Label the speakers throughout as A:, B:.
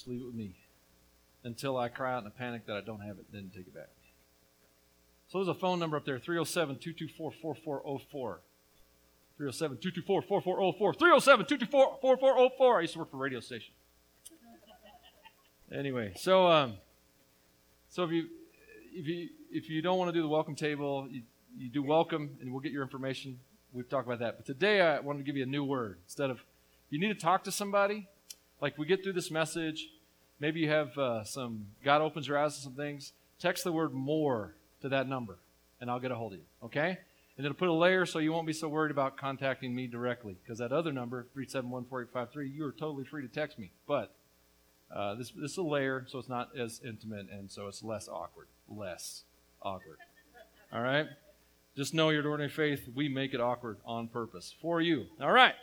A: Just leave it with me until I cry out in a panic that I don't have it, then take it back. So there's a phone number up there 307 224 4404. 307 224 4404. 307 224 4404. I used to work for a radio station. Anyway, so um, so if you if you if you don't want to do the welcome table, you, you do welcome, and we'll get your information. We've talked about that. But today I wanted to give you a new word. Instead of you need to talk to somebody, like we get through this message, maybe you have uh, some God opens your eyes to some things. Text the word more to that number, and I'll get a hold of you. Okay? And it'll put a layer so you won't be so worried about contacting me directly. Because that other number, 371 you are totally free to text me. But uh, this, this is a layer, so it's not as intimate, and so it's less awkward. Less awkward. All right? Just know your ordinary faith, we make it awkward on purpose for you. All right.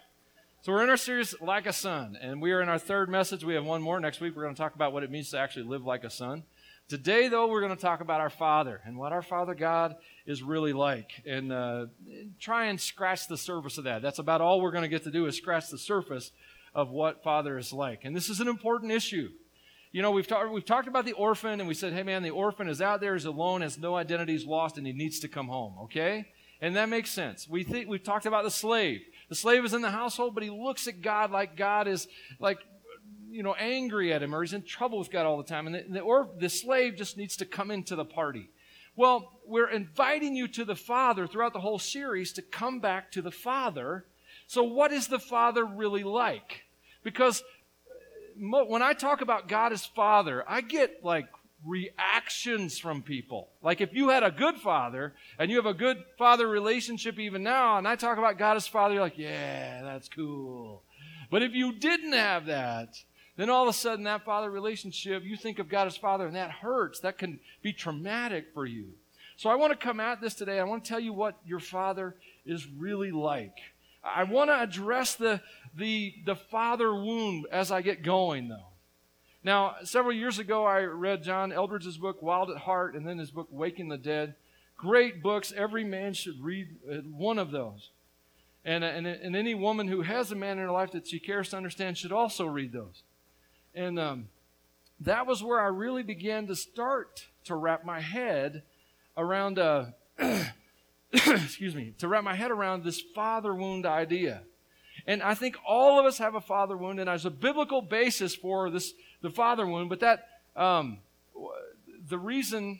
A: So we're in our series, Like a Son, and we are in our third message. We have one more. Next week, we're going to talk about what it means to actually live like a son. Today, though, we're going to talk about our Father and what our Father God is really like, and uh, try and scratch the surface of that. That's about all we're going to get to do is scratch the surface of what Father is like. And this is an important issue. You know, we've, talked we've talked about the orphan, and we said, hey, man, the orphan is out there, is alone, has no identity, is lost, and he needs to come home, okay? And that makes sense. We think, we've talked about the slave. The slave is in the household, but he looks at God like God is, like, you know, angry at him, or he's in trouble with God all the time. And the, or the slave just needs to come into the party. Well, we're inviting you to the Father throughout the whole series to come back to the Father. So, what is the Father really like? Because uh, when I talk about God as Father, I get like reactions from people. Like if you had a good father and you have a good father relationship even now, and I talk about God as Father, you're like, yeah, that's cool. But if you didn't have that, then all of a sudden that father relationship, you think of God as Father, and that hurts. That can be traumatic for you. So I want to come at this today. I want to tell you what your father is really like. I want to address the, the, the father wound as I get going, though. Now, several years ago, I read John Eldredge's book, Wild at Heart, and then his book, Waking the Dead. Great books. Every man should read uh, one of those. And, uh, and, and any woman who has a man in her life that she cares to understand should also read those. And um, that was where I really began to start to wrap my head around, uh, excuse me, to wrap my head around this father wound idea. And I think all of us have a father wound, and there's a biblical basis for this the father wound. But that um, the reason,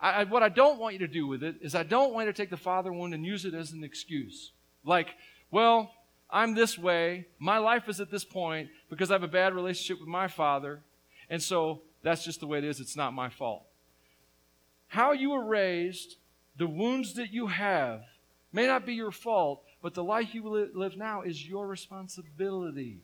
A: I, what I don't want you to do with it is I don't want you to take the father wound and use it as an excuse. Like, well, I'm this way. My life is at this point because I have a bad relationship with my father, and so that's just the way it is. It's not my fault. How you were raised, the wounds that you have, may not be your fault, but the life you live now is your responsibility.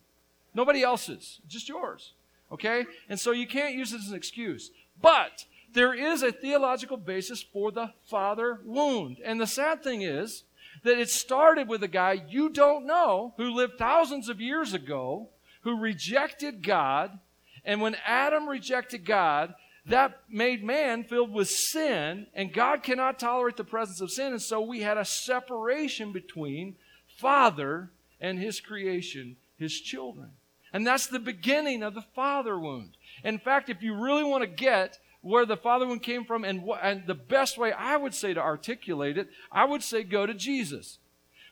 A: Nobody else's, just yours. Okay? And so you can't use it as an excuse. But there is a theological basis for the father wound. And the sad thing is that it started with a guy you don't know who lived thousands of years ago who rejected God. And when Adam rejected God, that made man filled with sin, and God cannot tolerate the presence of sin. And so we had a separation between Father and his creation, his children. And that's the beginning of the father wound. In fact, if you really want to get where the father wound came from and, wh- and the best way I would say to articulate it, I would say go to Jesus.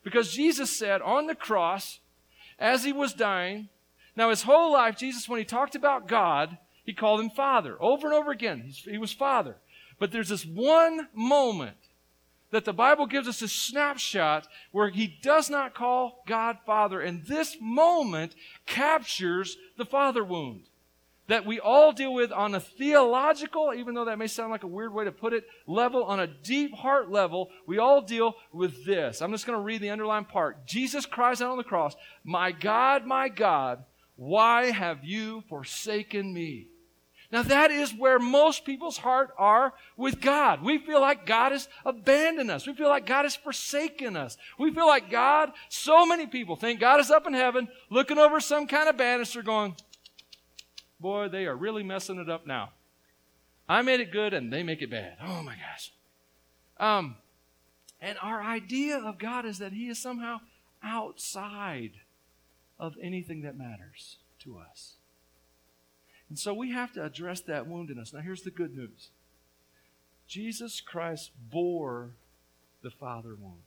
A: Because Jesus said on the cross, as he was dying, now his whole life, Jesus, when he talked about God, he called him Father. Over and over again, he was Father. But there's this one moment that the Bible gives us a snapshot where he does not call God Father. And this moment captures the father wound that we all deal with on a theological, even though that may sound like a weird way to put it, level, on a deep heart level, we all deal with this. I'm just going to read the underlying part. Jesus cries out on the cross, My God, my God, why have you forsaken me? Now, that is where most people's heart are with God. We feel like God has abandoned us. We feel like God has forsaken us. We feel like God, so many people think God is up in heaven looking over some kind of banister going, Boy, they are really messing it up now. I made it good and they make it bad. Oh my gosh. Um, and our idea of God is that He is somehow outside of anything that matters to us. And so we have to address that wound in us. Now, here's the good news Jesus Christ bore the Father wound.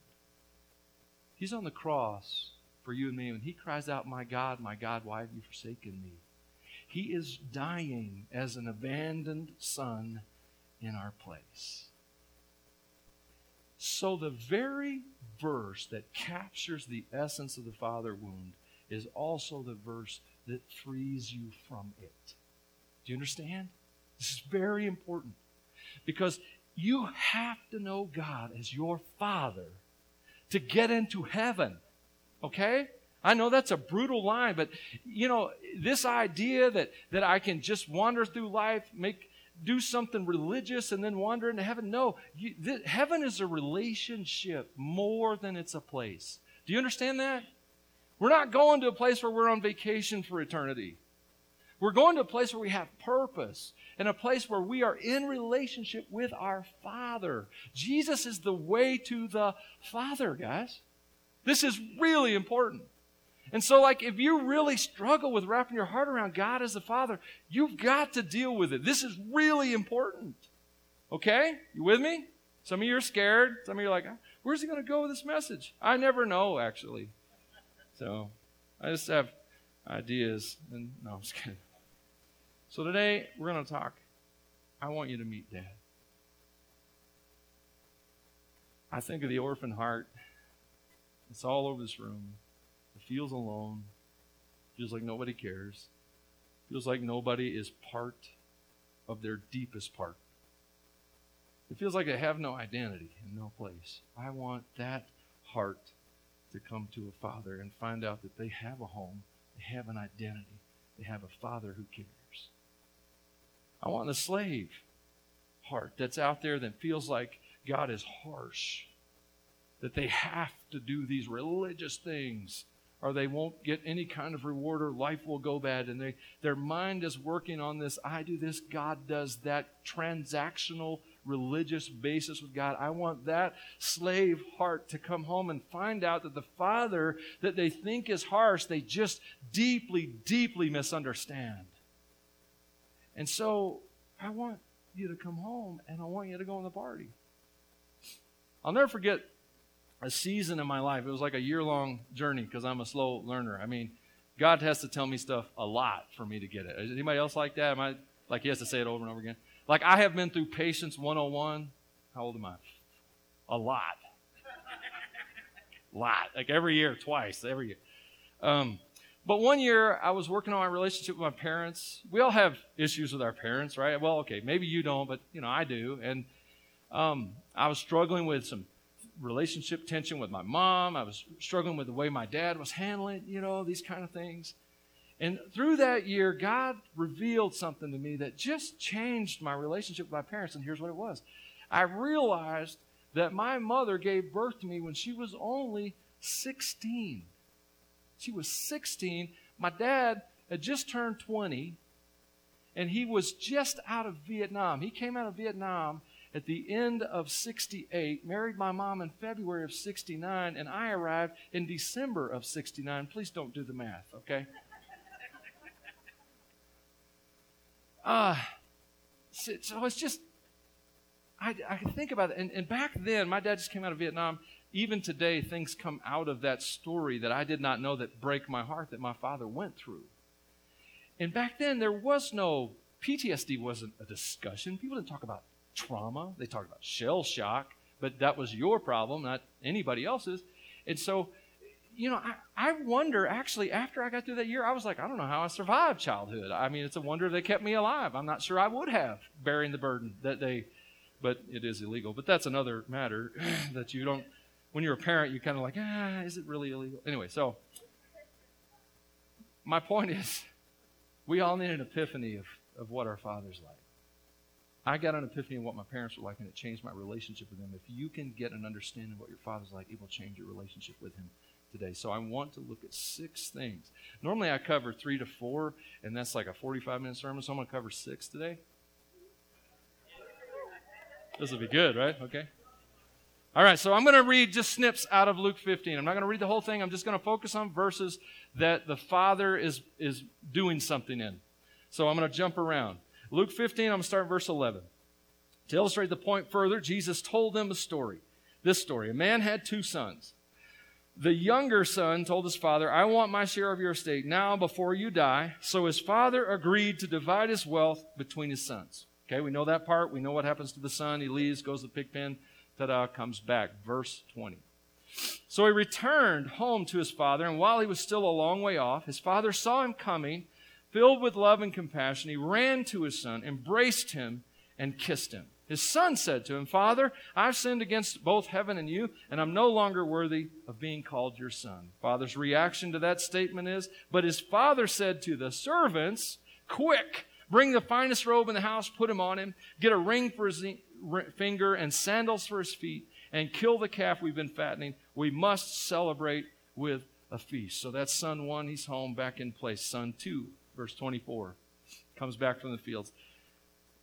A: He's on the cross for you and me, and he cries out, My God, my God, why have you forsaken me? He is dying as an abandoned son in our place. So, the very verse that captures the essence of the Father wound is also the verse that frees you from it. Do you understand? This is very important because you have to know God as your Father to get into heaven. Okay? I know that's a brutal line, but you know, this idea that, that I can just wander through life, make do something religious and then wander into heaven. No, you, th- heaven is a relationship more than it's a place. Do you understand that? We're not going to a place where we're on vacation for eternity. We're going to a place where we have purpose and a place where we are in relationship with our Father. Jesus is the way to the Father, guys. This is really important. And so, like, if you really struggle with wrapping your heart around God as the Father, you've got to deal with it. This is really important. Okay? You with me? Some of you are scared. Some of you are like, ah, where's he going to go with this message? I never know, actually. So, I just have ideas. And no, I'm just kidding. So, today, we're going to talk. I want you to meet Dad. I think of the orphan heart. It's all over this room It feels alone, feels like nobody cares, feels like nobody is part of their deepest part. It feels like they have no identity and no place. I want that heart to come to a father and find out that they have a home, they have an identity, they have a father who cares. I want a slave heart that's out there that feels like God is harsh, that they have to do these religious things or they won't get any kind of reward or life will go bad. And they their mind is working on this i do this god does that transactional religious basis with god. I want that slave heart to come home and find out that the father that they think is harsh they just deeply deeply misunderstand and so i want you to come home and i want you to go on the party i'll never forget a season in my life. It was like a year long journey because I'm a slow learner. I mean, God has to tell me stuff a lot for me to get it. Is anybody else like that? Am I like he has to say it over and over again? Like I have been through Patience 101. How old am I? A lot. lot. Like every year, twice, every year. Um, but one year, I was working on my relationship with my parents. We all have issues with our parents, right? Well, okay, maybe you don't, but you know I do. And um, I was struggling with some relationship tension with my mom. I was struggling with the way my dad was handling, you know, these kind of things. And through that year, God revealed something to me that just changed my relationship with my parents. And here's what it was I realized that my mother gave birth to me when she was only 16. She was 16. My dad had just turned 20, and he was just out of Vietnam. He came out of Vietnam at the end of 68, married my mom in February of 69, and I arrived in December of 69. Please don't do the math, okay? Uh, so, so it's just, I, I can think about it. And, and back then, my dad just came out of Vietnam. Even today, things come out of that story that I did not know that break my heart that my father went through. And back then, there was no PTSD wasn't a discussion. People didn't talk about trauma. They talked about shell shock, but that was your problem, not anybody else's. And so, you know, I, I wonder actually, after I got through that year, I was like, I don't know how I survived childhood. I mean, it's a wonder they kept me alive. I'm not sure I would have bearing the burden that they, but it is illegal. But that's another matter that you don't, when you're a parent, you kind of like, ah, is it really illegal? Anyway, so my point is, we all need an epiphany of, of what our Father's like. I got an epiphany of what my parents were like, and it changed my relationship with them. If you can get an understanding of what your father's like, it will change your relationship with him today. So I want to look at six things. Normally I cover three to four, and that's like a 45 minute sermon, so I'm going to cover six today. This will be good, right? Okay. All right, so I'm going to read just snips out of Luke 15. I'm not going to read the whole thing. I'm just going to focus on verses that the Father is, is doing something in. So I'm going to jump around. Luke 15, I'm going to start verse 11. To illustrate the point further, Jesus told them a story. This story. A man had two sons. The younger son told his father, I want my share of your estate now before you die. So his father agreed to divide his wealth between his sons. Okay, we know that part. We know what happens to the son. He leaves, goes to the pig pen, ta da, comes back. Verse 20. So he returned home to his father, and while he was still a long way off, his father saw him coming, filled with love and compassion. He ran to his son, embraced him, and kissed him. His son said to him, Father, I've sinned against both heaven and you, and I'm no longer worthy of being called your son. Father's reaction to that statement is, But his father said to the servants, Quick, bring the finest robe in the house, put him on him, get a ring for his finger and sandals for his feet, and kill the calf we've been fattening. We must celebrate with a feast. So that's son one, he's home, back in place. Son two, verse 24, comes back from the fields.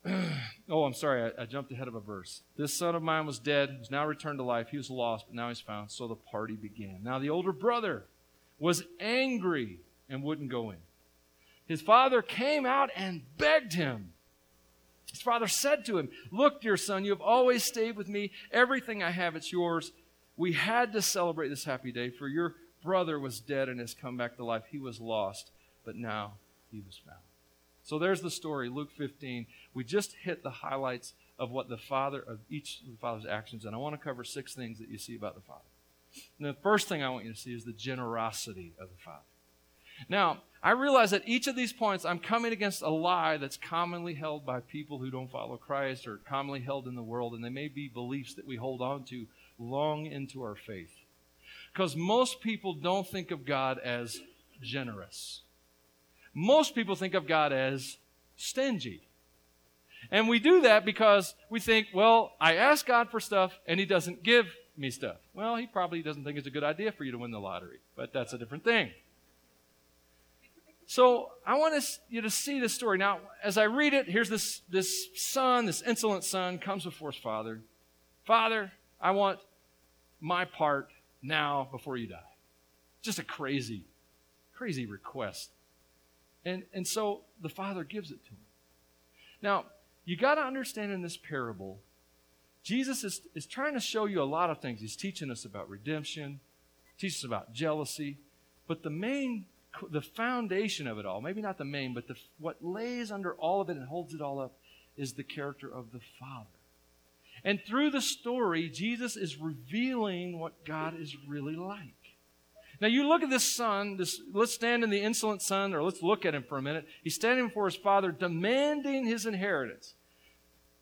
A: oh, I'm sorry, I, I, jumped ahead of a verse. This son of mine was dead, he's now returned to life. He was lost, but now he's found. So the party began. Now the older brother was angry and wouldn't go in. His father came out and begged him. His father said to him, Look, dear son, you have always stayed with me. Everything I have, it's yours. We had to celebrate this happy day, for your brother was dead and has come back to life. He was lost, but now he was found. So there's the story, Luke 15. We just hit the highlights of what the Father, of each of the Father's actions, and I want to cover six things that you see about the Father. And the first thing I want you to see is the generosity of the Father. Now, I realize that each of these points, I'm coming against a lie that's commonly held by people who don't follow Christ or commonly held in the world, and they may be beliefs that we hold on to long into our faith. Because most people don't think of God as generous. Most people think of God as stingy. And we do that because we think, well, I ask God for stuff and He doesn't give me stuff. Well, He probably doesn't think it's a good idea for you to win the lottery, but that's a different thing. So I want you to see this story. Now, as I read it, here's this, this son, this insolent son, comes before his father. Father, I want my part now before you die. Just a crazy, crazy request. And, and so the father gives it to him. Now, you got to understand in this parable, Jesus is, is trying to show you a lot of things. He's teaching us about redemption, teaches us about jealousy, but the main, the foundation of it all, maybe not the main, but the, what lays under all of it and holds it all up is the character of the Father. And through the story, Jesus is revealing what God is really like. Now you look at this son, this, let's stand in the insolent son, or let's look at him for a minute. He's standing before his father demanding his inheritance.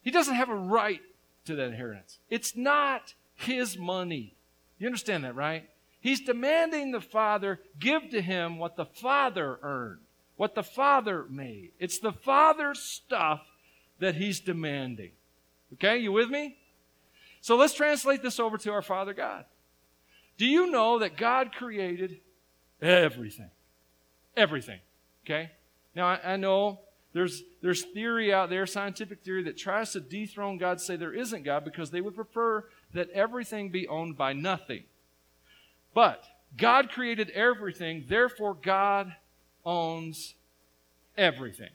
A: He doesn't have a right to that inheritance. It's not his money. You understand that, right? He's demanding the father give to him what the father earned, what the father made. It's the father's stuff that he's demanding. Okay, you with me? So let's translate this over to our Father God. Do you know that God created everything? Everything. Okay? Now, I, I, know there's, there's theory out there, scientific theory, that tries to dethrone God, say there isn't God, because they would prefer that everything be owned by nothing. But God created everything, therefore, God owns everything.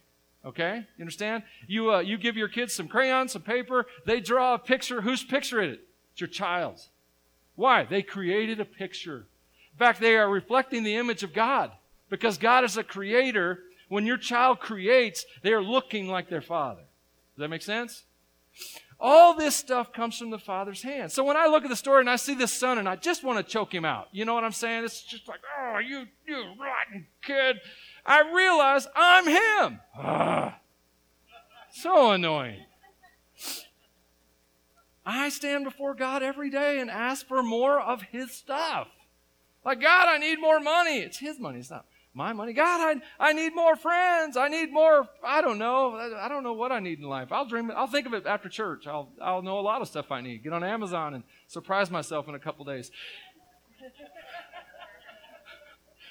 A: Okay? You understand? You, uh, you give your kids some crayons, some paper, they draw a picture. Whose picture is it? It's your child's. Why? They created a picture. In fact, they are reflecting the image of God because God is a creator. When your child creates, they are looking like their father. Does that make sense? All this stuff comes from the father's hand. So when I look at the story and I see this son and I just want to choke him out, you know what I'm saying? It's just like, oh, you, you rotten kid. I realize I'm him. Ah, so annoying. I stand before God every day and ask for more of His stuff. Like, God, I need more money. It's His money, it's not my money. God, I, I need more friends. I need more, I don't know. I don't know what I need in life. I'll dream it. I'll think of it after church. I'll, I'll know a lot of stuff I need. Get on Amazon and surprise myself in a couple days. Does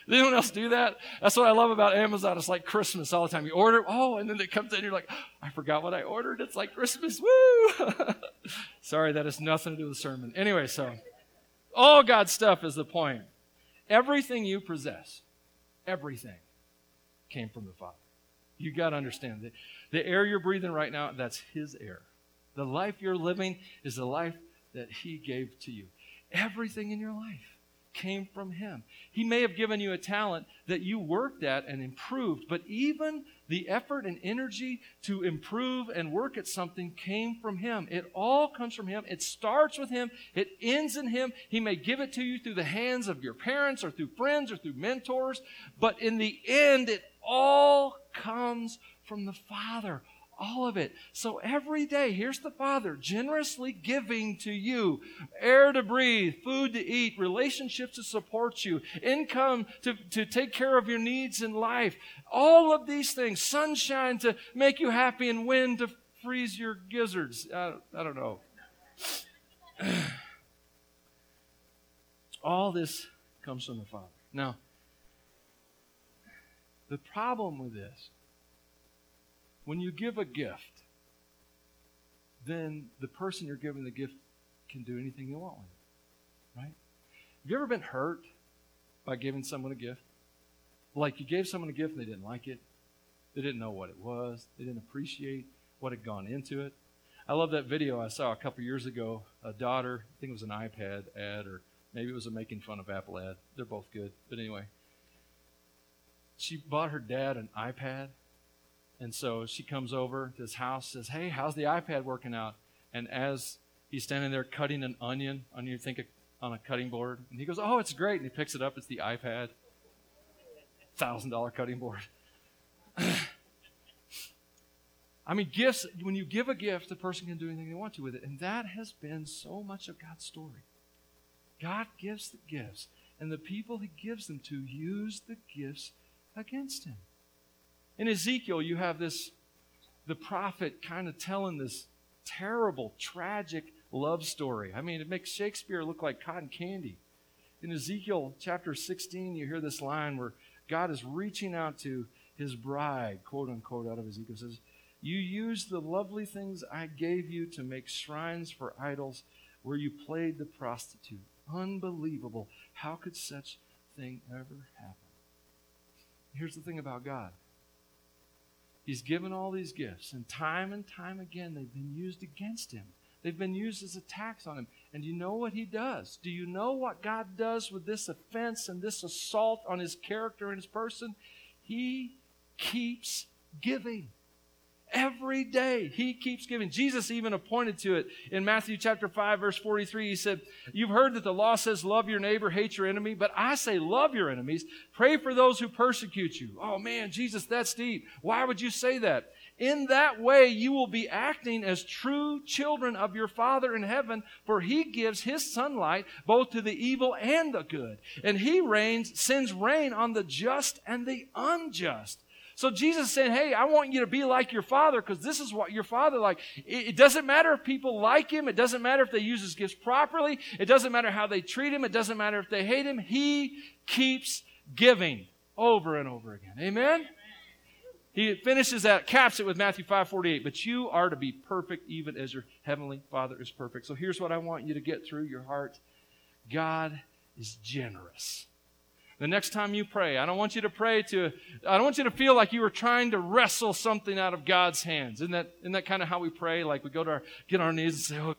A: anyone else do that? That's what I love about Amazon. It's like Christmas all the time. You order, oh, and then it comes in, you're like, I forgot what I ordered. It's like Christmas. Woo! Sorry, that has nothing to do with the sermon. Anyway, so all God's stuff is the point. Everything you possess, everything came from the Father. You got to understand that the air you're breathing right now, that's His air. The life you're living is the life that He gave to you. Everything in your life came from Him. He may have given you a talent that you worked at and improved, but even the effort and energy to improve and work at something came from Him. It all comes from Him. It starts with Him, it ends in Him. He may give it to you through the hands of your parents or through friends or through mentors, but in the end, it all comes from the Father all of it. So every day, here's the Father generously giving to you air to breathe, food to eat, relationships to support you, income to, to take care of your needs in life. All of these things, sunshine to make you happy, and wind to freeze your gizzards. I, I don't know. all this comes from the Father. Now, the problem with this when you give a gift, then the person you're giving the gift can do anything you want with it. Right? Have you ever been hurt by giving someone a gift? Like you gave someone a gift and they didn't like it. They didn't know what it was. They didn't appreciate what had gone into it. I love that video I saw a couple years ago. A daughter, I think it was an iPad ad, or maybe it was a making fun of Apple ad. They're both good. But anyway, she bought her dad an iPad and so she comes over to his house, says, Hey, how's the iPad working out? And as he's standing there cutting an onion on you think on a cutting board, and he goes, Oh, it's great. And he picks it up, it's the iPad. Thousand dollar cutting board. I mean, gifts, when you give a gift, the person can do anything they want to with it. And that has been so much of God's story. God gives the gifts, and the people he gives them to use the gifts against him. In Ezekiel, you have this, the prophet kind of telling this terrible, tragic love story. I mean, it makes Shakespeare look like cotton candy. In Ezekiel chapter 16, you hear this line where God is reaching out to his bride, quote unquote, out of Ezekiel says, You used the lovely things I gave you to make shrines for idols where you played the prostitute. Unbelievable. How could such thing ever happen? Here's the thing about God He's given all these gifts, and time and time again, they've been used against him. They've been used as attacks on him. And you know what he does? Do you know what God does with this offense and this assault on his character and his person? He keeps giving. Every day he keeps giving. Jesus even appointed to it in Matthew chapter 5 verse 43. He said, "You've heard that the law says love your neighbor, hate your enemy, but I say love your enemies, pray for those who persecute you." Oh man, Jesus, that's deep. Why would you say that? In that way you will be acting as true children of your Father in heaven, for he gives his sunlight both to the evil and the good. And he rains sends rain on the just and the unjust. So Jesus said, Hey, I want you to be like your father because this is what your father like. It, it, doesn't matter if people like him. It doesn't matter if they use his gifts properly. It doesn't matter how they treat him. It doesn't matter if they hate him. He keeps giving over and over again. Amen? He finishes that, caps it with Matthew 5 48. But you are to be perfect even as your heavenly Father is perfect. So here's what I want you to get through your heart God is generous. The next time you pray, I don't want you to pray to, I don't want you to feel like you were trying to wrestle something out of God's hands. Isn't that, isn't that kind of how we pray? Like we go to our, get on our knees and say, oh,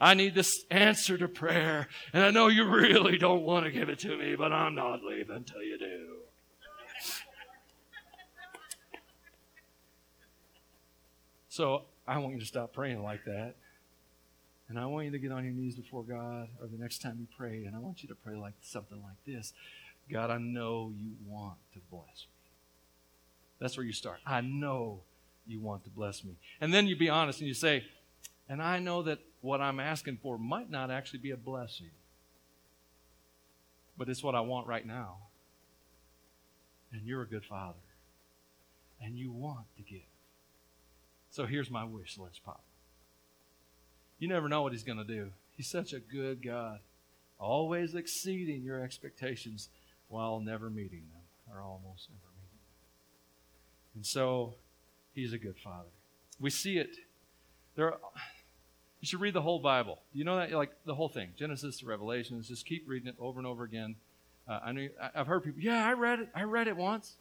A: I need this answer to prayer. And I know you really don't want to give it to me, but I'm not leaving until you do. So I want you to stop praying like that. And I want you to get on your knees before God or the next time you pray, and I want you to pray like something like this God, I know you want to bless me. That's where you start. I know you want to bless me. And then you be honest and you say, and I know that what I'm asking for might not actually be a blessing, but it's what I want right now. And you're a good father. And you want to give. So here's my wish list, Pop. You never know what he's going to do. He's such a good God, always exceeding your expectations while never meeting them, or almost never meeting them. And so, he's a good father. We see it. There, are, you should read the whole Bible. You know that, like the whole thing, Genesis to Revelations. Just keep reading it over and over again. Uh, I know I've heard people. Yeah, I read it. I read it once.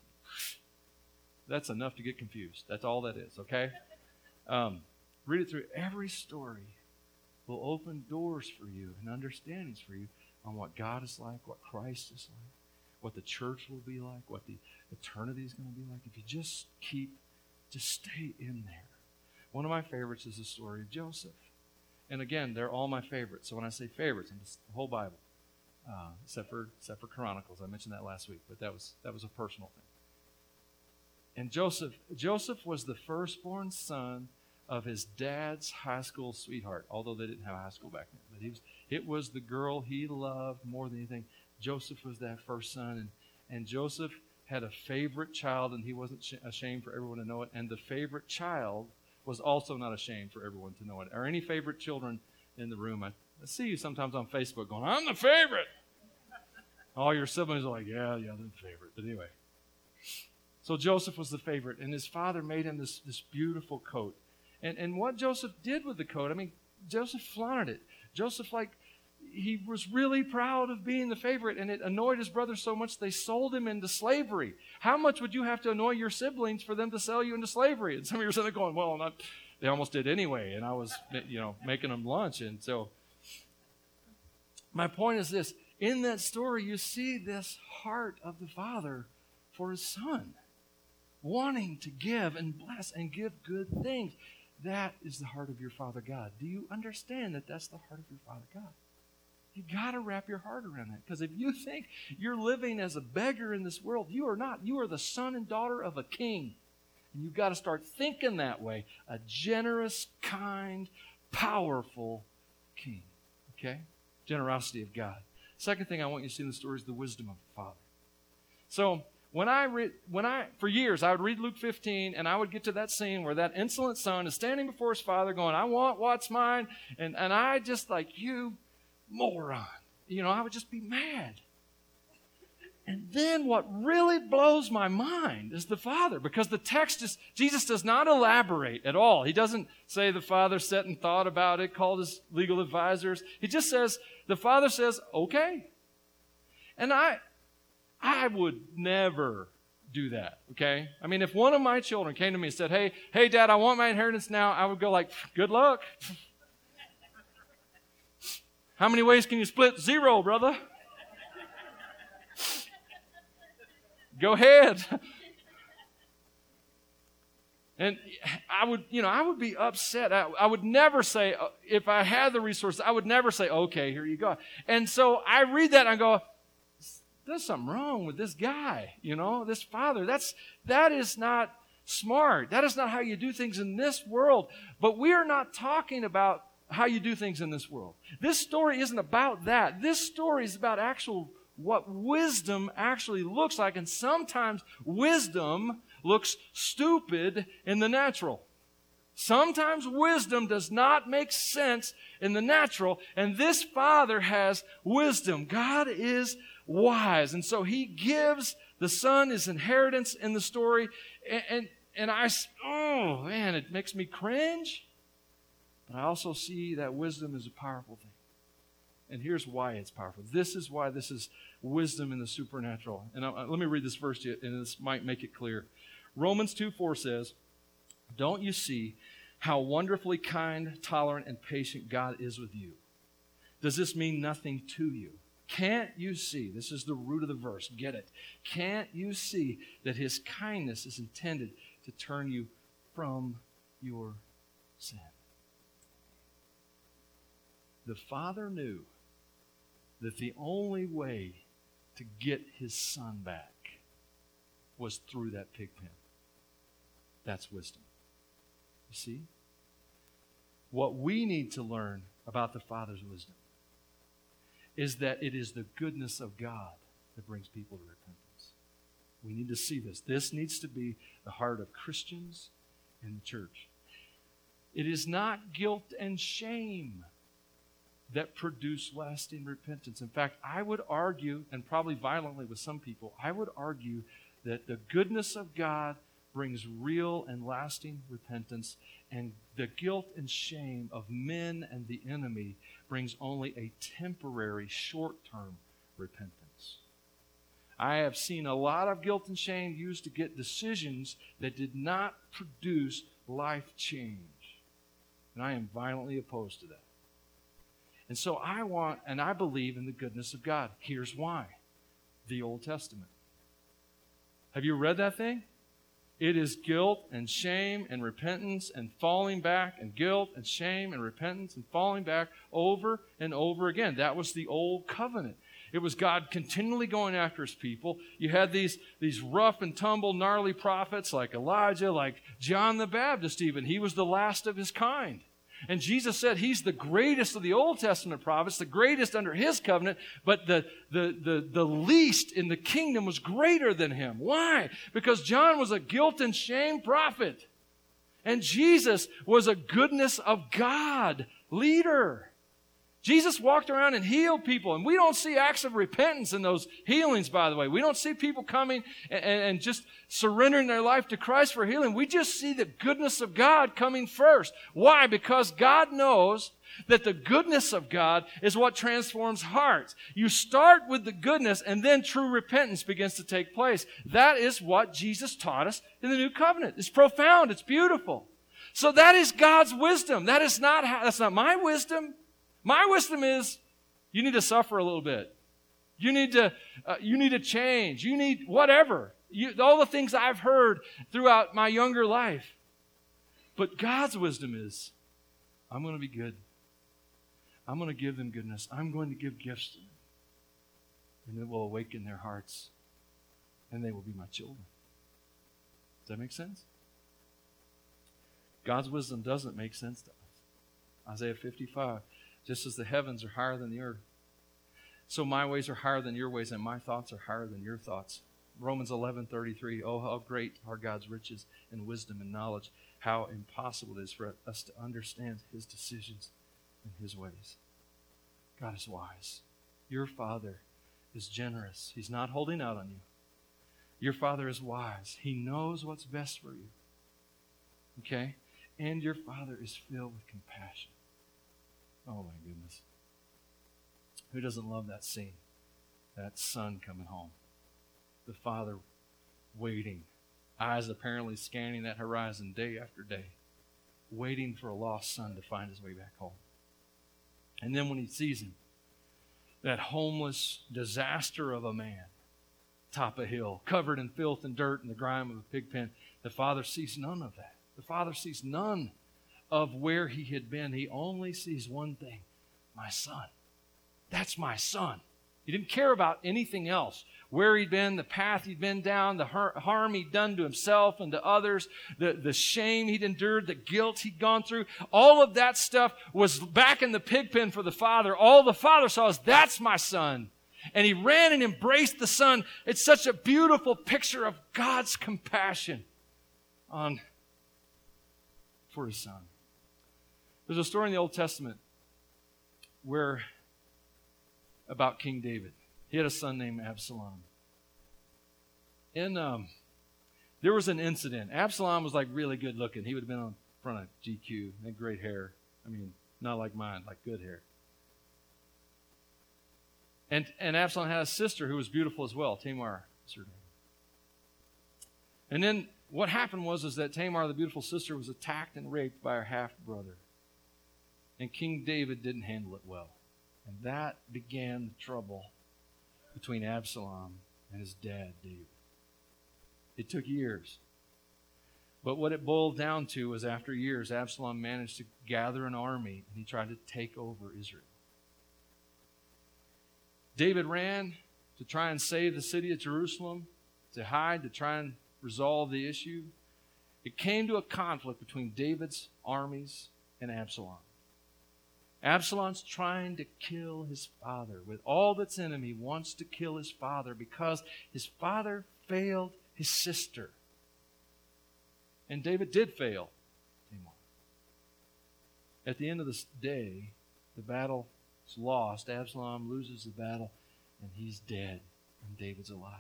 A: That's enough to get confused. That's all that is, okay? Um, read it through. Every story will open doors for you and understandings for you on what God is like, what Christ is like, what the church will be like, what the eternity is going to be like. If you just keep, just stay in there. One of my favorites is the story of Joseph. And again, they're all my favorites. So when I say favorites, I'm just the whole Bible, uh, except for except for Chronicles. I mentioned that last week, but that was that was a personal thing. And Joseph, Joseph was the firstborn son of his dad's high school sweetheart, although they didn't have high school back then. But he was, it was the girl he loved more than anything. Joseph was that first son, and, and Joseph had a favorite child, and he wasn't sh- ashamed for everyone to know it. And the favorite child was also not ashamed for everyone to know it. Are any favorite children in the room? I, I see you sometimes on Facebook going, I'm the favorite. All your siblings are like, yeah, yeah, they're the favorite. But anyway. So Joseph was the favorite, and his father made him this, this beautiful coat. And, and what Joseph did with the coat, I mean, Joseph flaunted it. Joseph, like, he was really proud of being the favorite, and it annoyed his brothers so much they sold him into slavery. How much would you have to annoy your siblings for them to sell you into slavery? And some of you are sitting there going, well, not, they almost did anyway, and I was, you know, making them lunch. And so, my point is this in that story, you see this heart of the father for his son wanting to give and bless and give good things. That is the heart of your Father God. Do you understand that that's the heart of your Father God? You got to wrap your heart around that. Because if you think you're living as a beggar in this world, you are not. You are the son and daughter of a king. And you've got to start thinking that way. A generous, kind, powerful king. Okay? Generosity of God. Second thing I want you to see in the story is the wisdom of the Father. So, when I read, when I, for years, I would read Luke 15 and I would get to that scene where that insolent son is standing before his father going, I want what's mine. And, and I just like, you moron. You know, I would just be mad. And then what really blows my mind is the Father, because the text is, Jesus does not elaborate at all. He doesn't say the Father sat and thought about it, called his legal advisors. He just says, the Father says, okay. And I, I would never do that, okay? I mean, if one of my children came to me and said, hey, hey, dad, I want my inheritance now, I would go like, good luck. How many ways can you split zero, brother? go ahead. And I would, you know, I would be upset. I, I, would never say, uh, if I had the resources, I would never say, okay, here you go. And so I read that and I go, there's something wrong with this guy, you know, this father. That's, that is not smart. That is not how you do things in this world. But we are not talking about how you do things in this world. This story isn't about that. This story is about actual what wisdom actually looks like. And sometimes wisdom looks stupid in the natural. Sometimes wisdom does not make sense in the natural, and this father has wisdom. God is wise. And so he gives the son his inheritance in the story. And, and, and I, oh man, it makes me cringe. I also see that wisdom is a powerful thing. And here's why it's powerful. This is why this is wisdom in the supernatural. And I, let me read this verse to you, and this might make it clear. Romans 2 4 says, Don't you see how wonderfully kind, tolerant, and patient God is with you? Does this mean nothing to you? Can't you see? This is the root of the verse. Get it. Can't you see that his kindness is intended to turn you from your sin? The Father knew that the only way to get his son back was through that pig pen. That's wisdom. You see? What we need to learn about the Father's wisdom is that it is the goodness of God that brings people to repentance. We need to see this. This needs to be the heart of Christians and the church. It is not guilt and shame that produce lasting repentance. In fact, I would argue, and probably violently with some people, I would argue that the goodness of God brings real and lasting repentance, and the guilt and shame of men and the enemy brings only a temporary, short term repentance. I have seen a lot of guilt and shame used to get decisions that did not produce life change. And I am violently opposed to that. And so I want, and I believe in the goodness of God. Here's why the Old Testament. Have you read that thing? It is guilt and shame and repentance and falling back and guilt and shame and repentance and falling back over and over again. That was the old covenant. It was God continually going after his people. You had these, these rough and tumble, gnarly prophets like Elijah, like John the Baptist, even. He was the last of his kind. And Jesus said he's the greatest of the Old Testament prophets, the greatest under his covenant, but the, the, the, the least in the kingdom was greater than him. Why? Because John was a guilt and shame prophet. And Jesus was a goodness of God leader. Jesus walked around and healed people, and we don't see acts of repentance in those healings, by the way. We don't see people coming and, and, just surrendering their life to Christ for healing. We just see the goodness of God coming first. Why? Because God knows that the goodness of God is what transforms hearts. You start with the goodness, and then true repentance begins to take place. That is what Jesus taught us in the new covenant. It's profound, it's beautiful. So that is God's wisdom. That is not, that's not my wisdom. My wisdom is you need to suffer a little bit. You need to, uh, you need to change. You need whatever. You, all the things I've heard throughout my younger life. But God's wisdom is I'm going to be good. I'm going to give them goodness. I'm going to give gifts to them. And it will awaken their hearts. And they will be my children. Does that make sense? God's wisdom doesn't make sense to us. Isaiah 55 just as the heavens are higher than the earth. So my ways are higher than your ways, and my thoughts are higher than your thoughts. Romans 11:33. Oh, how great are God's riches and wisdom and knowledge! How impossible it is for us to understand His decisions and His ways. God is wise. Your Father is generous. He's not holding out on you. Your Father is wise. He knows what's best for you. Okay? And your Father is filled with compassion. Oh my goodness. Who doesn't love that scene? That son coming home. The father waiting, eyes apparently scanning that horizon day after day, waiting for a lost son to find his way back home. And then when he sees him, that homeless disaster of a man, top a hill, covered in filth and dirt and the grime of a pig pen, the father sees none of that. The father sees none of where he had been. He only sees one thing my son. That's my son. He didn't care about anything else. Where he'd been, the path he'd been down, the harm he'd done to himself and to others, the, the shame he'd endured, the guilt he'd gone through. All of that stuff was back in the pig pen for the father. All the father saw is, that's my son. And he ran and embraced the son. It's such a beautiful picture of God's compassion on, for his son. There's a story in the Old Testament where about King David. He had a son named Absalom. And um, there was an incident. Absalom was like really good looking. He would have been on front of GQ. Had great hair. I mean, not like mine, like good hair. And, and Absalom had a sister who was beautiful as well, Tamar. And then what happened was is that Tamar, the beautiful sister, was attacked and raped by her half brother. And King David didn't handle it well. And that began the trouble between Absalom and his dad, David. It took years. But what it boiled down to was after years, Absalom managed to gather an army and he tried to take over Israel. David ran to try and save the city of Jerusalem, to hide, to try and resolve the issue. It came to a conflict between David's armies and Absalom. Absalom's trying to kill his father. With all that's in him, he wants to kill his father because his father failed his sister. And David did fail Tamar. At the end of this day, the battle is lost. Absalom loses the battle, and he's dead, and David's alive.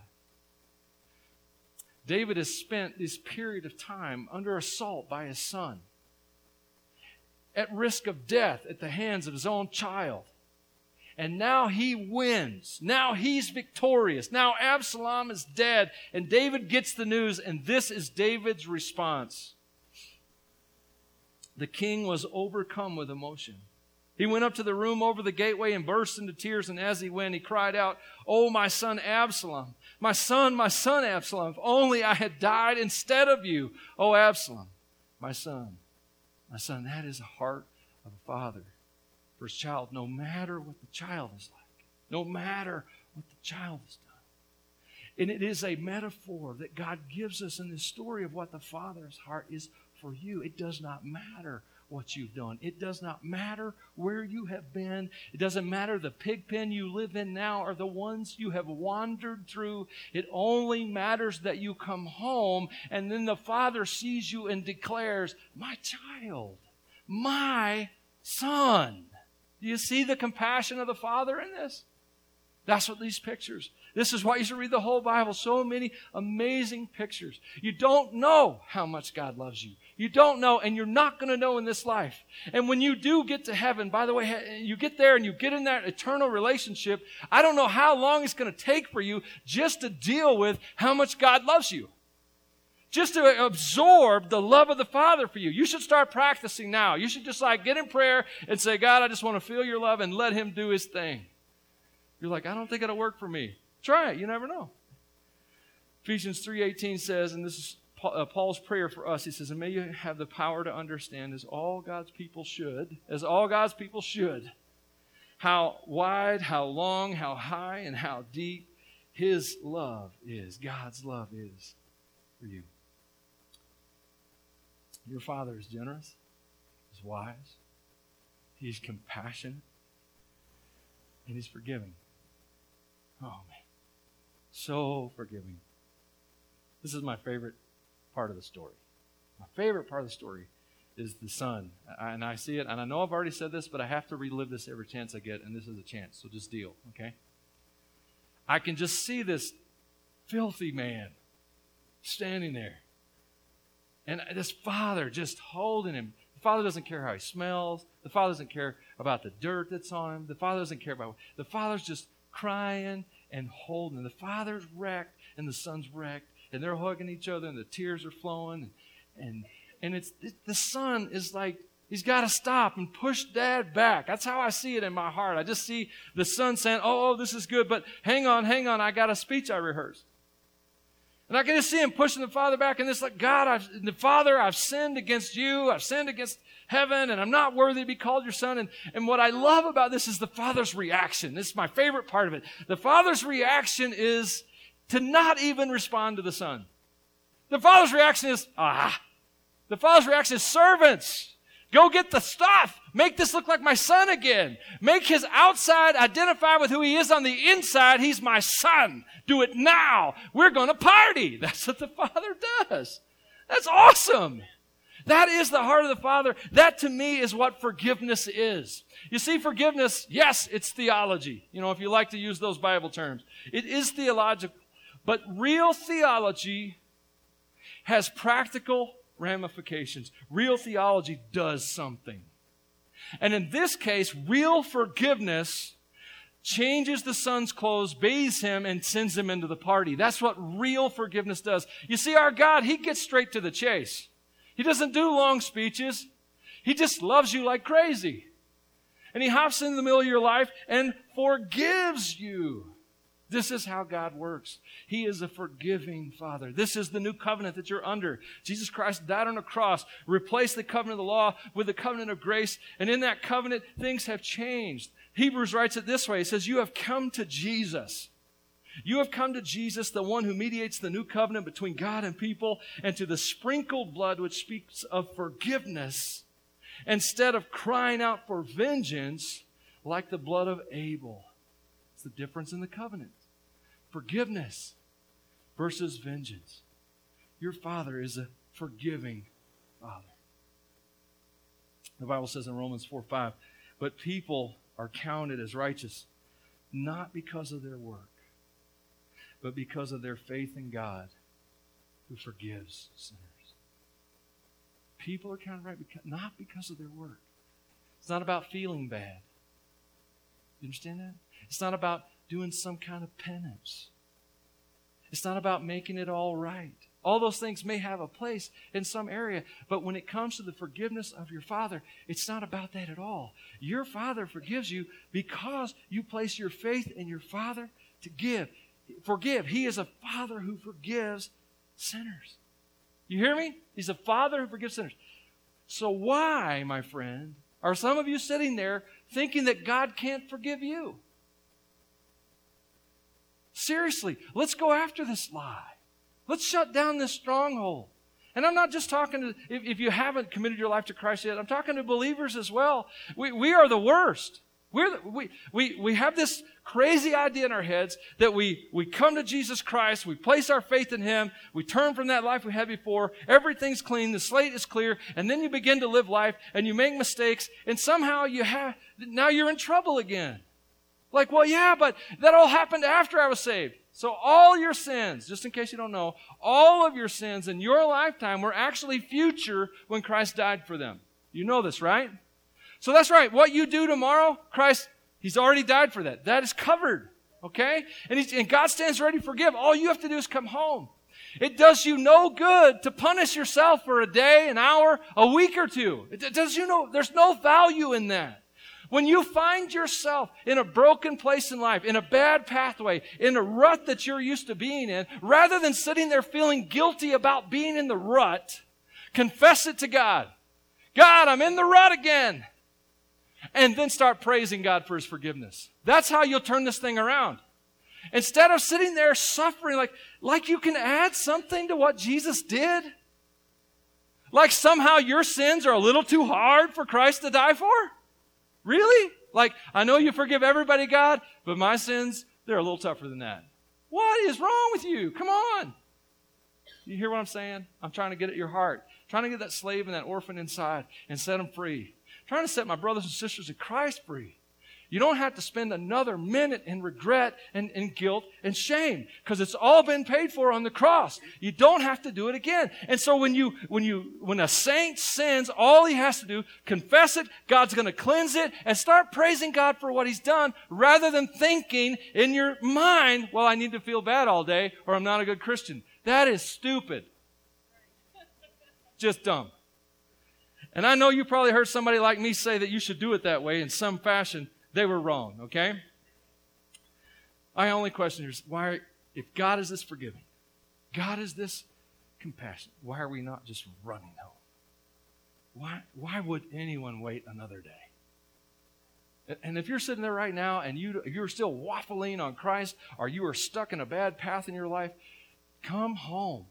A: David has spent this period of time under assault by his son at risk of death at the hands of his own child. And now he wins. Now he's victorious. Now Absalom is dead. And David gets the news, and this is David's response. The king was overcome with emotion. He went up to the room over the gateway and burst into tears. And as he went, he cried out, Oh, my son Absalom, my son, my son Absalom, if only I had died instead of you. Oh, Absalom, my son, my son. That is the heart of a father for his child, no matter what the child is like, no matter what the child has done. And it is a metaphor that God gives us in this story of what the Father's heart is for you. It does not matter what you've done. It does not matter where you have been. It doesn't matter the pig pen you live in now or the ones you have wandered through. It only matters that you come home and then the Father sees you and declares, My child, my son. Do you see the compassion of the Father in this? That's what these pictures. This is why you should read the whole Bible. So many amazing pictures. You don't know how much God loves you. You don't know, and you're not going to know in this life. And when you do get to heaven, by the way, you get there and you get in that eternal relationship, I don't know how long it's going to take for you just to deal with how much God loves you just to absorb the love of the Father for you. You should start practicing now. You should just like get in prayer and say, God, I just want to feel your love and let Him do His thing. You're like, I don't think it'll work for me. Try it. You never know. Ephesians 3.18 says, and this is Uh, Paul's prayer for us. He says, and may you have the power to understand as all God's people should, as all God's people should, how wide, how long, how high, and how deep His love is, God's love is for you. Your Father is generous, He's wise, He's compassionate, and He's forgiving. Oh, man. So forgiving. This is my favorite part of the story. My favorite part of the story is the son. And I see it, and I know I've already said this, but I have to relive this every chance I get, and this is a chance, so just deal, okay? I can just see this filthy man standing there and this father just holding him. The father doesn't care how he smells. The father doesn't care about the dirt that's on him. The father doesn't care about. The father's just crying and holding. The father's wrecked and the son's wrecked, and they're hugging each other, and the tears are flowing, and and, it's it, the son is like he's got to stop and push dad back. That's how I see it in my heart. I just see the son saying, oh, "Oh, this is good, but hang on, hang on, I got a speech I rehearsed." And I can just see him pushing the father back and it's like, God, I've, the father, I've sinned against you. I've sinned against heaven and I'm not worthy to be called your son. And, and what I love about this is the father's reaction. This is my favorite part of it. The father's reaction is to not even respond to the son. The father's reaction is, ah. The father's reaction is servants. Go get the stuff. Make this look like my son again. Make his outside identify with who he is on the inside. He's my son. Do it now. We're going to party. That's what the Father does. That's awesome. That is the heart of the Father. That to me is what forgiveness is. You see, forgiveness, yes, it's theology. You know, if you like to use those Bible terms, it is theological. But real theology has practical ramifications. Real theology does something. And in this case, real forgiveness changes the son's clothes, bathes him, and sends him into the party. That's what real forgiveness does. You see, our God, He gets straight to the chase. He doesn't do long speeches. He just loves you like crazy. And He hops in the middle of your life and forgives you. This is how God works. He is a forgiving Father. This is the new covenant that you're under. Jesus Christ died on a cross, replaced the covenant of the law with the covenant of grace, and in that covenant, things have changed. Hebrews writes it this way He says, You have come to Jesus. You have come to Jesus, the one who mediates the new covenant between God and people, and to the sprinkled blood which speaks of forgiveness, instead of crying out for vengeance like the blood of Abel. It's the difference in the covenant forgiveness versus vengeance. Your Father is a forgiving Father. The Bible says in Romans 4 5, but people are counted as righteous not because of their work, but because of their faith in God who forgives sinners. People are counted right because, not because of their work. It's not about feeling bad. You understand that? It's not about doing some kind of penance. It's not about making it all right. All those things may have a place in some area, but when it comes to the forgiveness of your Father, it's not about that at all. Your Father forgives you because you place your faith in your Father to give. Forgive. He is a Father who forgives sinners. You hear me? He's a Father who forgives sinners. So, why, my friend, are some of you sitting there thinking that God can't forgive you? Seriously, let's go after this lie. Let's shut down this stronghold. And I'm not just talking to, if, if, you haven't committed your life to Christ yet, I'm talking to believers as well. We, we are the worst. We're the, we, we, we have this crazy idea in our heads that we, we come to Jesus Christ, we place our faith in Him, we turn from that life we had before, everything's clean, the slate is clear, and then you begin to live life and you make mistakes, and somehow you have, now you're in trouble again. Like, well, yeah, but that all happened after I was saved. So all your sins, just in case you don't know, all of your sins in your lifetime were actually future when Christ died for them. You know this, right? So that's right. What you do tomorrow, Christ, He's already died for that. That is covered. Okay? And, and God stands ready to forgive. All you have to do is come home. It does you no good to punish yourself for a day, an hour, a week or two. It does you no, there's no value in that. When you find yourself in a broken place in life, in a bad pathway, in a rut that you're used to being in, rather than sitting there feeling guilty about being in the rut, confess it to God. God, I'm in the rut again. And then start praising God for his forgiveness. That's how you'll turn this thing around. Instead of sitting there suffering like, like you can add something to what Jesus did. Like somehow your sins are a little too hard for Christ to die for. Really? Like, I know you forgive everybody, God, but my sins, they're a little tougher than that. What is wrong with you? Come on. You hear what I'm saying? I'm trying to get at your heart, trying to get that slave and that orphan inside and set them free. I'm trying to set my brothers and sisters in Christ free. You don't have to spend another minute in regret and, and guilt and shame because it's all been paid for on the cross. You don't have to do it again. And so when you, when you, when a saint sins, all he has to do, confess it, God's going to cleanse it and start praising God for what he's done rather than thinking in your mind, well, I need to feel bad all day or I'm not a good Christian. That is stupid. Just dumb. And I know you probably heard somebody like me say that you should do it that way in some fashion. They were wrong, okay? My only question is why, if God is this forgiving, God is this compassionate, why are we not just running home? Why, why would anyone wait another day? And if you're sitting there right now and you, you're still waffling on Christ or you are stuck in a bad path in your life, come home.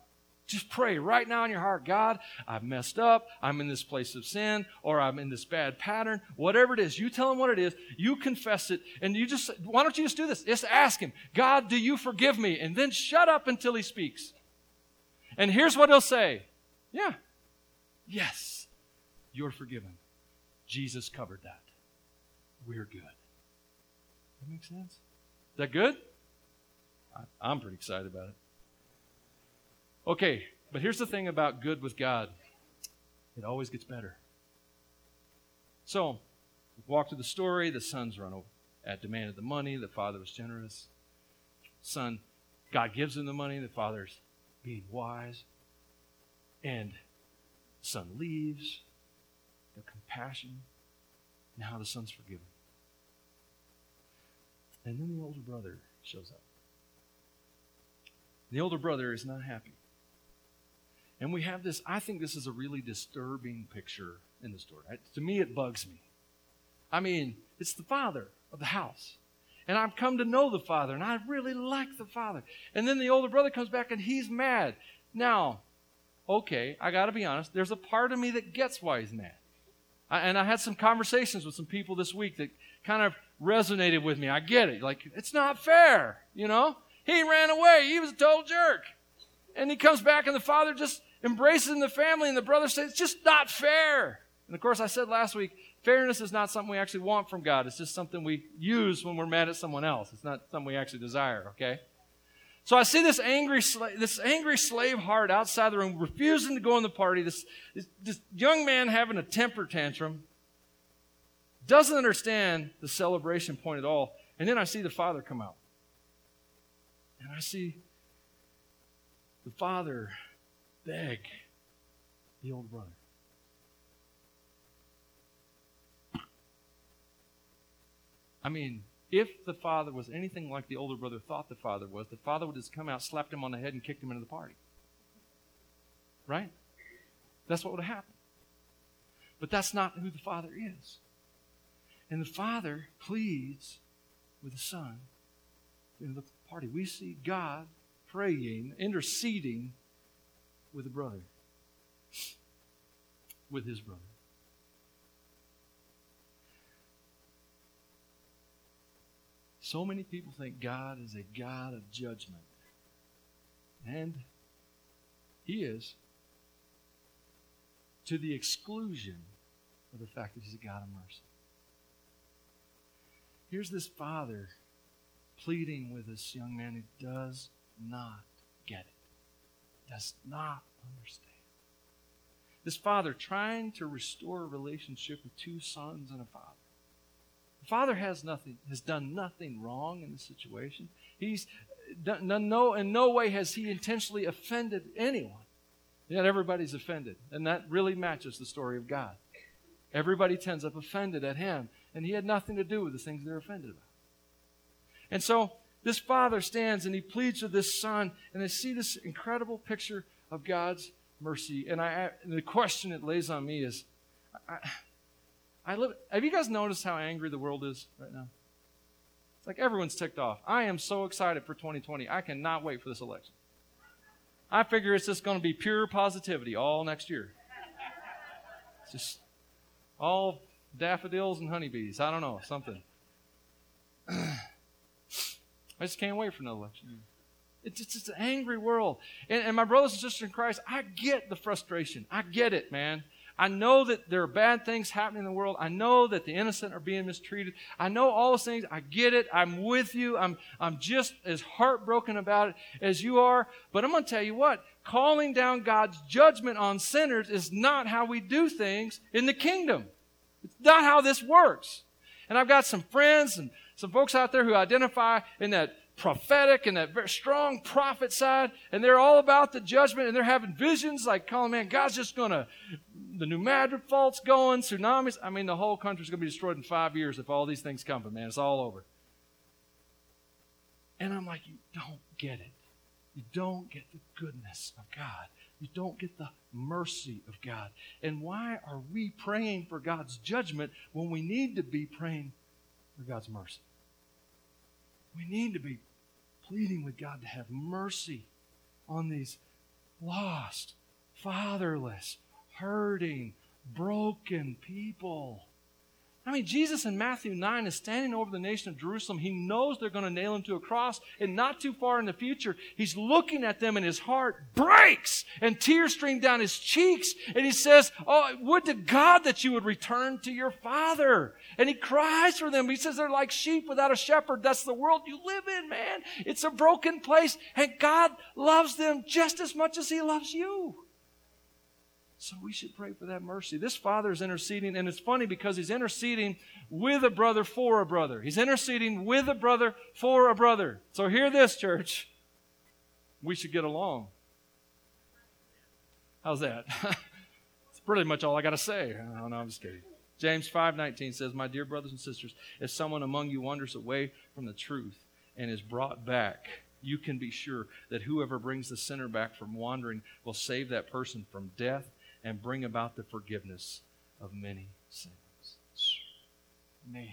A: Just pray right now in your heart God, I've messed up. I'm in this place of sin, or I'm in this bad pattern. Whatever it is, you tell him what it is. You confess it. And you just, why don't you just do this? Just ask him, God, do you forgive me? And then shut up until he speaks. And here's what he'll say Yeah, yes, you're forgiven. Jesus covered that. We're good. That makes sense? Is that good? I'm pretty excited about it. Okay, but here's the thing about good with God it always gets better. So, we walk through the story. The son's run over, at demanded the money. The father was generous. Son, God gives him the money. The father's being wise. And son leaves. The compassion. Now the son's forgiven. And then the older brother shows up. The older brother is not happy. And we have this, I think this is a really disturbing picture in the story. To me, it bugs me. I mean, it's the father of the house. And I've come to know the father, and I really like the father. And then the older brother comes back and he's mad. Now, okay, I got to be honest, there's a part of me that gets why he's mad. I, and I had some conversations with some people this week that kind of resonated with me. I get it. Like, it's not fair, you know? He ran away. He was a total jerk. And he comes back, and the father just embraces in the family, and the brother says, It's just not fair. And of course, I said last week, fairness is not something we actually want from God. It's just something we use when we're mad at someone else. It's not something we actually desire, okay? So I see this angry, this angry slave heart outside the room, refusing to go in the party. This, this, this young man having a temper tantrum, doesn't understand the celebration point at all. And then I see the father come out. And I see the father beg the old brother. I mean, if the father was anything like the older brother thought the father was, the father would just come out, slapped him on the head, and kicked him into the party. Right? That's what would have happened. But that's not who the father is. And the father pleads with the son in the party. We see God praying, interceding with a brother, with his brother. So many people think God is a God of judgment. And He is to the exclusion of the fact that He's a God of mercy. Here's this father pleading with this young man who does not does not understand. This father trying to restore a relationship with two sons and a father. The father has nothing, has done nothing wrong in the situation. He's done no, in no way has he intentionally offended anyone. Yet everybody's offended. And that really matches the story of God. Everybody tends up offended at him. And he had nothing to do with the things they're offended about. And so this father stands and he pleads with this son, and I see this incredible picture of God's mercy. And I, and the question it lays on me is, I, I live. Have you guys noticed how angry the world is right now? It's like everyone's ticked off. I am so excited for 2020. I cannot wait for this election. I figure it's just going to be pure positivity all next year. It's just all daffodils and honeybees. I don't know, something. I just can't wait for another election. It's, it's, it's an angry world. And, and my brothers and sisters in Christ, I get the frustration. I get it, man. I know that there are bad things happening in the world. I know that the innocent are being mistreated. I know all those things. I get it. I'm with you. I'm, I'm just as heartbroken about it as you are. But I'm going to tell you what calling down God's judgment on sinners is not how we do things in the kingdom. It's not how this works. And I've got some friends and some folks out there who identify in that prophetic and that very strong prophet side, and they're all about the judgment, and they're having visions like, calling, man, God's just going to the New Madrid fault's going, tsunamis. I mean, the whole country's going to be destroyed in five years if all these things come, but man, it's all over. And I'm like, you don't get it. You don't get the goodness of God. You don't get the mercy of God. And why are we praying for God's judgment when we need to be praying for God's mercy? We need to be pleading with God to have mercy on these lost, fatherless, hurting, broken people. I mean, Jesus in Matthew 9 is standing over the nation of Jerusalem. He knows they're going to nail him to a cross, and not too far in the future, he's looking at them, and his heart breaks, and tears stream down his cheeks. And he says, Oh, would to God that you would return to your father. And he cries for them. He says, They're like sheep without a shepherd. That's the world you live in, man. It's a broken place, and God loves them just as much as he loves you. So we should pray for that mercy. This father is interceding, and it's funny because he's interceding with a brother for a brother. He's interceding with a brother for a brother. So hear this, church. We should get along. How's that? It's pretty much all I got to say. Oh, no, I'm just kidding. James 5:19 says, "My dear brothers and sisters, if someone among you wanders away from the truth and is brought back, you can be sure that whoever brings the sinner back from wandering will save that person from death and bring about the forgiveness of many sins. Man,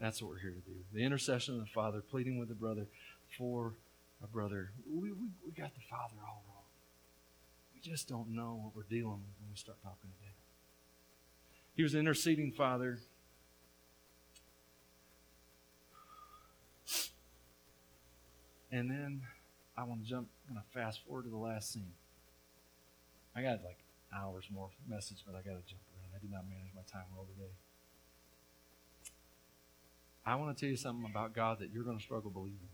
A: that's what we're here to do. The intercession of the Father, pleading with the brother for a brother. We, we, we got the Father all wrong. We just don't know what we're dealing with when we start talking to today. He was interceding Father. And then I want to jump, I'm going to fast forward to the last scene. I got like hours more message, but I got to jump around. I did not manage my time well today. I want to tell you something about God that you're going to struggle believing.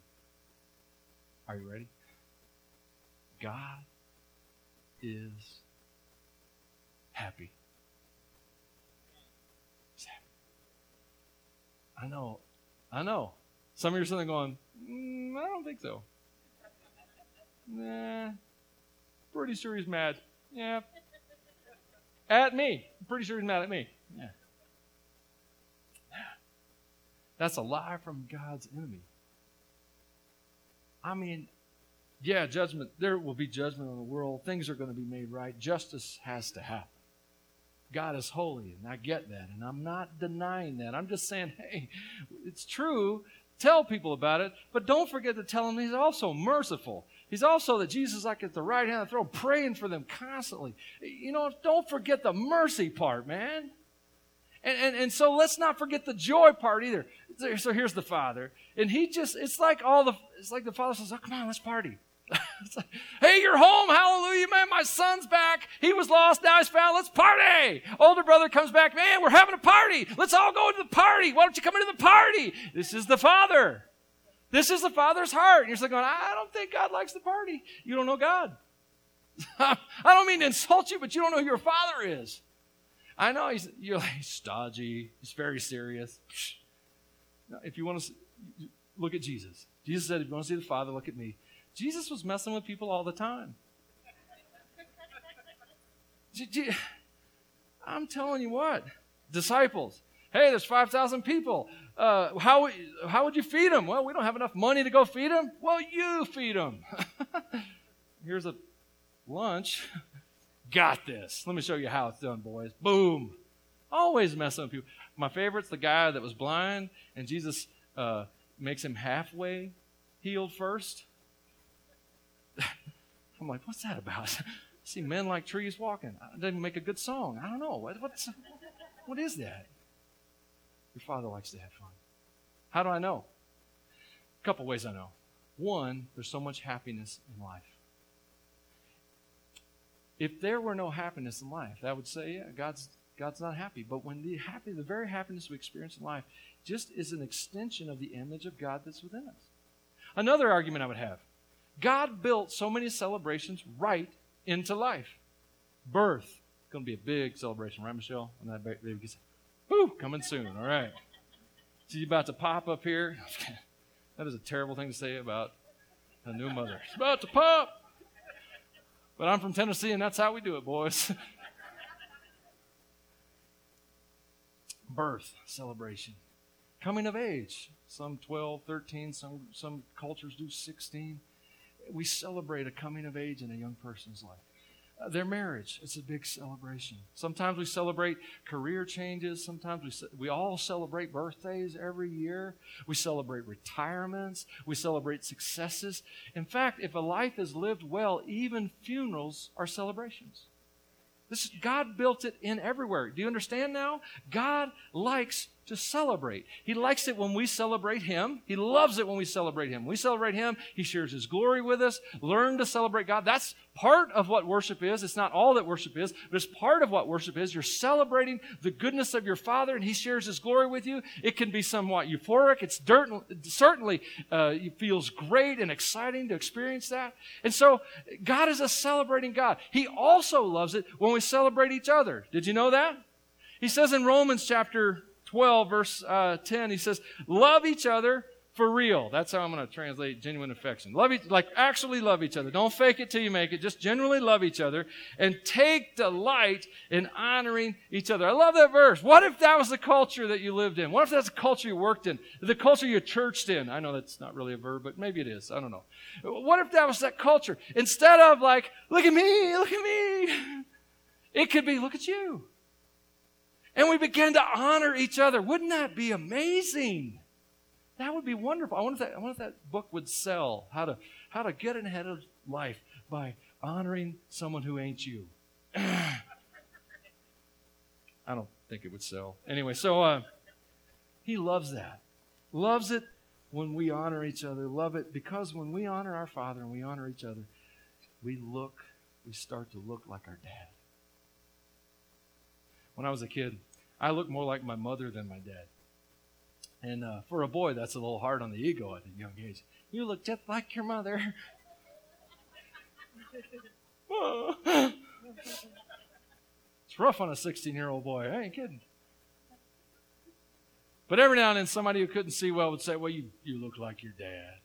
A: Are you ready? God is happy. He's happy. I know. I know. Some of you are sitting there going, mm, I don't think so. Nah. Pretty sure he's mad. Yeah. At me. pretty sure he's mad at me. Yeah. That's a lie from God's enemy. I mean, yeah, judgment, there will be judgment on the world. Things are going to be made right. Justice has to happen. God is holy, and I get that, and I'm not denying that. I'm just saying, hey, it's true. Tell people about it, but don't forget to tell them He's also merciful. He's also that Jesus is like at the right hand of the throne, praying for them constantly. You know, don't forget the mercy part, man. And, and, and so let's not forget the joy part either. So here's the Father. And he just, it's like all the, it's like the Father says, oh, come on, let's party. like, hey, you're home. Hallelujah, man. My son's back. He was lost. Now he's found. Let's party. Older brother comes back. Man, we're having a party. Let's all go to the party. Why don't you come into the party? This is the Father. This is the Father's heart. And you're just going, I don't think God likes the party. You don't know God. I don't mean to insult you, but you don't know who your Father is. I know he's, you're like, stodgy. He's very serious. If you want to look at Jesus, Jesus said, if you want to see the Father, look at me. Jesus was messing with people all the time. I'm telling you what, disciples. Hey, there's 5,000 people. Uh, how, how would you feed them? Well, we don't have enough money to go feed them. Well, you feed them. Here's a lunch. Got this. Let me show you how it's done, boys. Boom. Always messing with people. My favorite's the guy that was blind, and Jesus uh, makes him halfway healed first. I'm like, what's that about? see men like trees walking. It doesn't make a good song. I don't know. What, what's, what is that? Your father likes to have fun. How do I know? A couple ways I know. One, there's so much happiness in life. If there were no happiness in life, that would say, yeah, God's God's not happy. But when the happy, the very happiness we experience in life just is an extension of the image of God that's within us. Another argument I would have God built so many celebrations right into life. Birth, going to be a big celebration, right, Michelle? When that baby gets, coming soon. All right. She's about to pop up here. that is a terrible thing to say about a new mother. She's about to pop. But I'm from Tennessee, and that's how we do it, boys. Birth celebration. Coming of age. Some 12, 13, some, some cultures do 16 we celebrate a coming of age in a young person's life. Uh, their marriage, it's a big celebration. Sometimes we celebrate career changes. Sometimes we, we all celebrate birthdays every year. We celebrate retirements. We celebrate successes. In fact, if a life is lived well, even funerals are celebrations. This, God built it in everywhere. Do you understand now? God likes to celebrate. He likes it when we celebrate Him. He loves it when we celebrate Him. When we celebrate Him, He shares His glory with us. Learn to celebrate God. That's part of what worship is. It's not all that worship is, but it's part of what worship is. You're celebrating the goodness of your Father, and He shares His glory with you. It can be somewhat euphoric. It's dirt, certainly uh, it feels great and exciting to experience that. And so, God is a celebrating God. He also loves it when we celebrate each other. Did you know that? He says in Romans chapter 12, verse uh, 10, he says, Love each other for real. That's how I'm going to translate genuine affection. Love each, like actually love each other. Don't fake it till you make it. Just genuinely love each other and take delight in honoring each other. I love that verse. What if that was the culture that you lived in? What if that's the culture you worked in? The culture you churched in? I know that's not really a verb, but maybe it is. I don't know. What if that was that culture? Instead of like, look at me, look at me. It could be, look at you and we begin to honor each other. Wouldn't that be amazing? That would be wonderful. I wonder if that, wonder if that book would sell how to, how to get ahead of life by honoring someone who ain't you. I don't think it would sell. Anyway, so uh, he loves that. Loves it when we honor each other. Love it because when we honor our Father and we honor each other, we look, we start to look like our dad when I was a kid, I looked more like my mother than my dad. And uh, for a boy, that's a little hard on the ego at a young age. You look just like your mother. it's rough on a 16 year old boy. I ain't kidding. But every now and then, somebody who couldn't see well would say, Well, you, you look like your dad.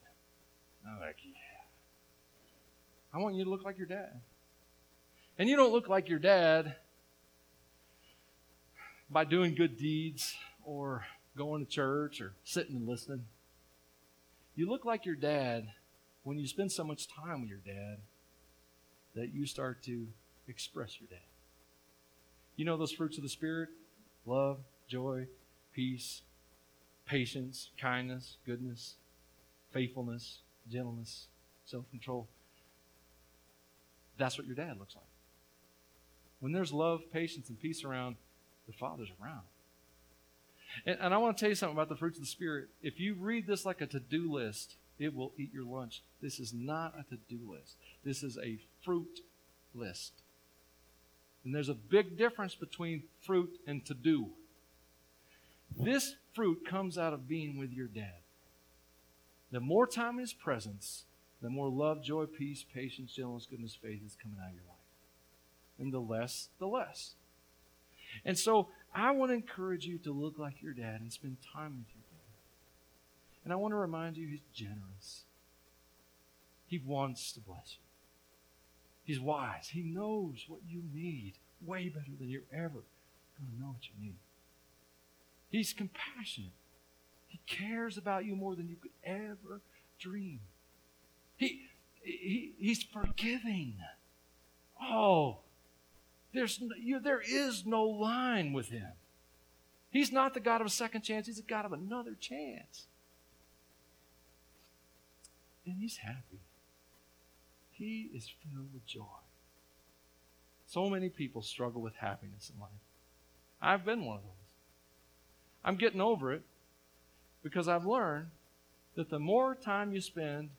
A: I'm like, Yeah. I want you to look like your dad. And you don't look like your dad by doing good deeds or going to church or sitting and listening. You look like your dad when you spend so much time with your dad that you start to express your dad. You know those fruits of the Spirit? Love, joy, peace, patience, kindness, goodness, faithfulness, gentleness, self control. That's what your dad looks like. When there's love, patience, and peace around, the Father's around. And, and I want to tell you something about the fruits of the Spirit. If you read this like a to do list, it will eat your lunch. This is not a to do list, this is a fruit list. And there's a big difference between fruit and to do. This fruit comes out of being with your dad. The more time in his presence, the more love, joy, peace, patience, gentleness, goodness, faith is coming out of your life. And the less, the less. And so I want to encourage you to look like your dad and spend time with your dad. And I want to remind you he's generous. He wants to bless you. He's wise. He knows what you need way better than you're ever going to know what you need. He's compassionate. He cares about you more than you could ever dream. He, he, he's forgiving. Oh, there's, you, there is no line with him. He's not the God of a second chance, he's the God of another chance. And he's happy. He is filled with joy. So many people struggle with happiness in life. I've been one of those. I'm getting over it because I've learned that the more time you spend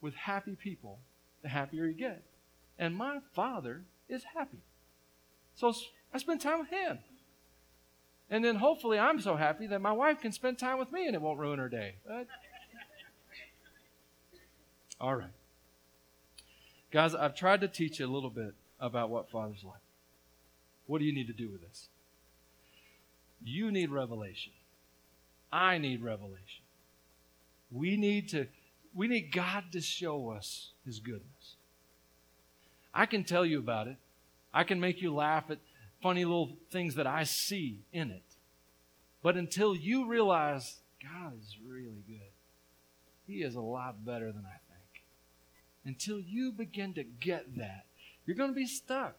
A: with happy people, the happier you get. And my father is happy. So I spend time with him. And then hopefully I'm so happy that my wife can spend time with me and it won't ruin her day. But... All right. Guys, I've tried to teach you a little bit about what Father's like. What do you need to do with this? You need revelation. I need revelation. We need to we need God to show us his goodness. I can tell you about it. I can make you laugh at funny little things that I see in it. But until you realize God is really good, He is a lot better than I think. until you begin to get that, you're going to be stuck.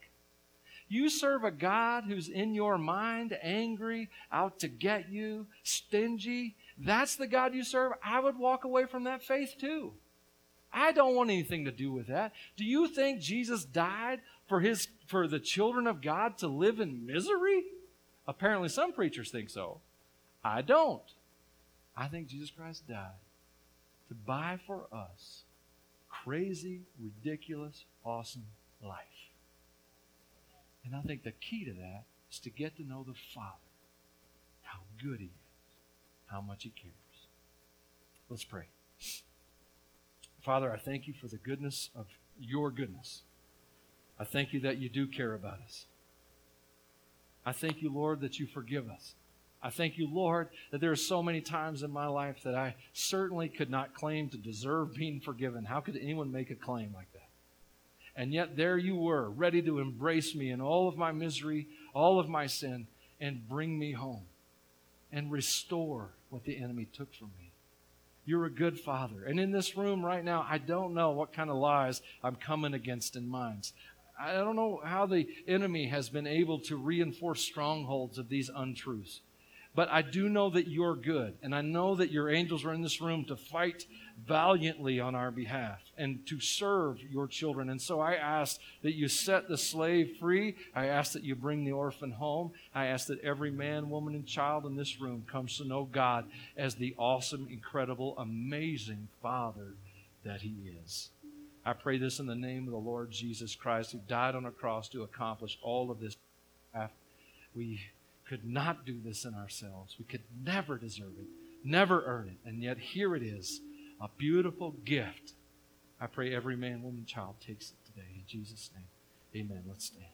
A: You serve a God who's in your mind, angry, out to get you, stingy. That's the God you serve. I would walk away from that faith too. I don't want anything to do with that. Do you think Jesus died for his for the children of God to live in misery? Apparently some preachers think so. I don't. I think Jesus Christ died to buy for us crazy, ridiculous, awesome life. And I think the key to that is to get to know the Father, how good He is, how much He cares. Let's pray. Father, I thank you for the goodness of your goodness. I thank you that you do care about us. I thank you, Lord, that you forgive us. I thank you, Lord, that there are so many times in my life that I certainly could not claim to deserve being forgiven. How could anyone make a claim like that? And yet there you were, ready to embrace me in all of my misery, all of my sin, and bring me home and restore what the enemy took from me. You're a good father. And in this room right now, I don't know what kind of lies I'm coming against in minds. I don't know how the enemy has been able to reinforce strongholds of these untruths. But I do know that you're good. And I know that your angels are in this room to fight valiantly on our behalf and to serve your children. And so I ask that you set the slave free. I ask that you bring the orphan home. I ask that every man, woman, and child in this room comes to know God as the awesome, incredible, amazing Father that He is. I pray this in the name of the Lord Jesus Christ, who died on a cross to accomplish all of this. We could not do this in ourselves. We could never deserve it, never earn it. And yet here it is, a beautiful gift. I pray every man, woman, child takes it today. In Jesus' name, amen. Let's stand.